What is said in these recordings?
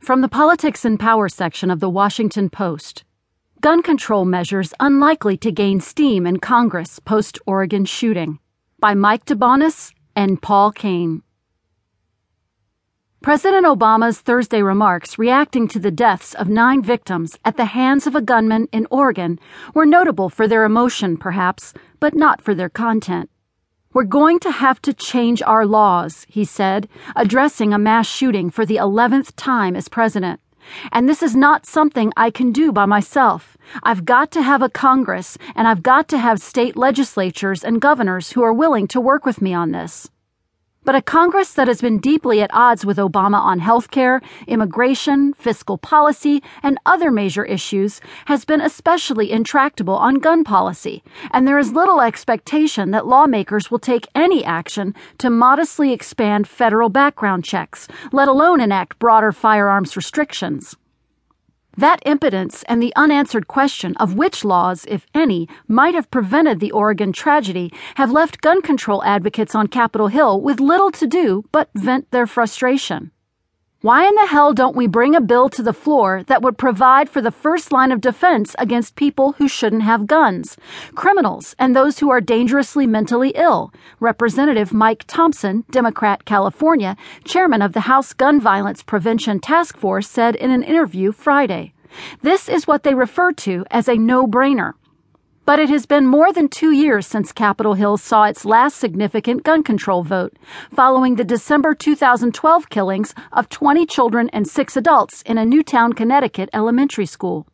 From the Politics and Power section of the Washington Post Gun control measures unlikely to gain steam in Congress post Oregon shooting by Mike DeBonis and Paul Kane. President Obama's Thursday remarks reacting to the deaths of nine victims at the hands of a gunman in Oregon were notable for their emotion, perhaps, but not for their content. We're going to have to change our laws, he said, addressing a mass shooting for the 11th time as president. And this is not something I can do by myself. I've got to have a Congress, and I've got to have state legislatures and governors who are willing to work with me on this. But a Congress that has been deeply at odds with Obama on health care, immigration, fiscal policy, and other major issues has been especially intractable on gun policy, and there is little expectation that lawmakers will take any action to modestly expand federal background checks, let alone enact broader firearms restrictions. That impotence and the unanswered question of which laws, if any, might have prevented the Oregon tragedy have left gun control advocates on Capitol Hill with little to do but vent their frustration. Why in the hell don't we bring a bill to the floor that would provide for the first line of defense against people who shouldn't have guns, criminals, and those who are dangerously mentally ill? Representative Mike Thompson, Democrat, California, chairman of the House Gun Violence Prevention Task Force, said in an interview Friday. This is what they refer to as a no brainer. But it has been more than two years since Capitol Hill saw its last significant gun control vote, following the December 2012 killings of 20 children and six adults in a Newtown, Connecticut elementary school.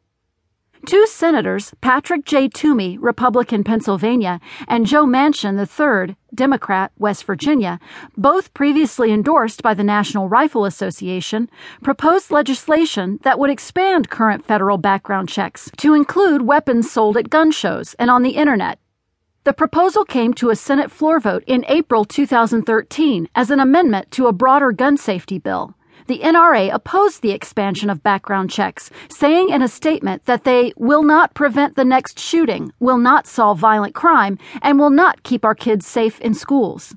Two senators, Patrick J. Toomey, Republican, Pennsylvania, and Joe Manchin III, Democrat, West Virginia, both previously endorsed by the National Rifle Association, proposed legislation that would expand current federal background checks to include weapons sold at gun shows and on the Internet. The proposal came to a Senate floor vote in April 2013 as an amendment to a broader gun safety bill the NRA opposed the expansion of background checks, saying in a statement that they will not prevent the next shooting, will not solve violent crime, and will not keep our kids safe in schools.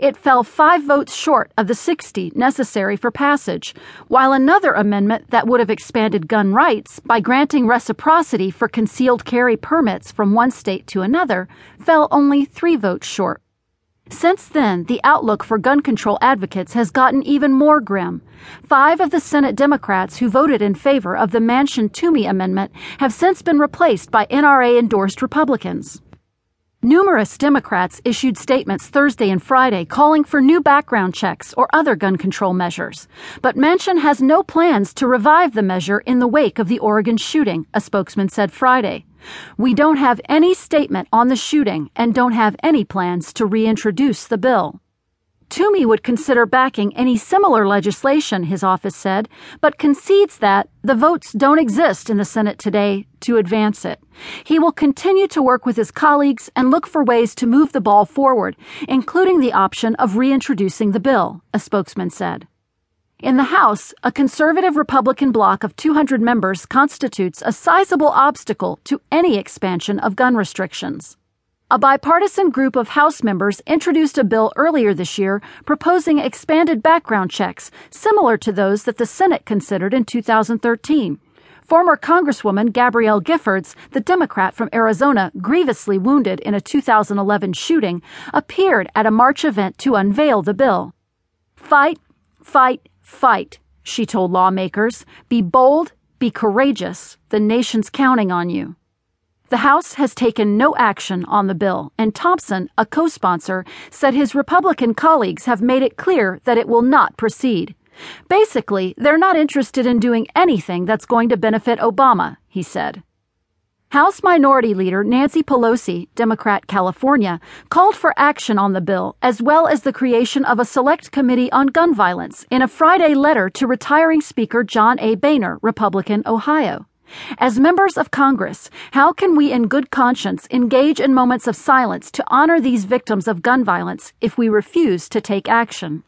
It fell five votes short of the 60 necessary for passage, while another amendment that would have expanded gun rights by granting reciprocity for concealed carry permits from one state to another fell only three votes short. Since then, the outlook for gun control advocates has gotten even more grim. Five of the Senate Democrats who voted in favor of the Manchin Toomey amendment have since been replaced by NRA endorsed Republicans. Numerous Democrats issued statements Thursday and Friday calling for new background checks or other gun control measures, but Manchin has no plans to revive the measure in the wake of the Oregon shooting, a spokesman said Friday. We don't have any statement on the shooting and don't have any plans to reintroduce the bill. Toomey would consider backing any similar legislation, his office said, but concedes that the votes don't exist in the Senate today to advance it. He will continue to work with his colleagues and look for ways to move the ball forward, including the option of reintroducing the bill, a spokesman said. In the House, a conservative Republican bloc of 200 members constitutes a sizable obstacle to any expansion of gun restrictions. A bipartisan group of House members introduced a bill earlier this year proposing expanded background checks similar to those that the Senate considered in 2013. Former Congresswoman Gabrielle Giffords, the Democrat from Arizona grievously wounded in a 2011 shooting, appeared at a March event to unveil the bill. Fight, fight, Fight, she told lawmakers. Be bold, be courageous. The nation's counting on you. The House has taken no action on the bill, and Thompson, a co sponsor, said his Republican colleagues have made it clear that it will not proceed. Basically, they're not interested in doing anything that's going to benefit Obama, he said. House Minority Leader Nancy Pelosi, Democrat California, called for action on the bill as well as the creation of a select committee on gun violence in a Friday letter to retiring Speaker John A. Boehner, Republican, Ohio. As members of Congress, how can we in good conscience engage in moments of silence to honor these victims of gun violence if we refuse to take action?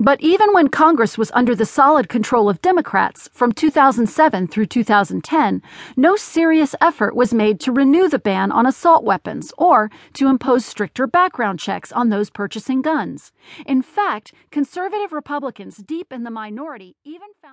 But even when Congress was under the solid control of Democrats from 2007 through 2010, no serious effort was made to renew the ban on assault weapons or to impose stricter background checks on those purchasing guns. In fact, conservative Republicans deep in the minority even found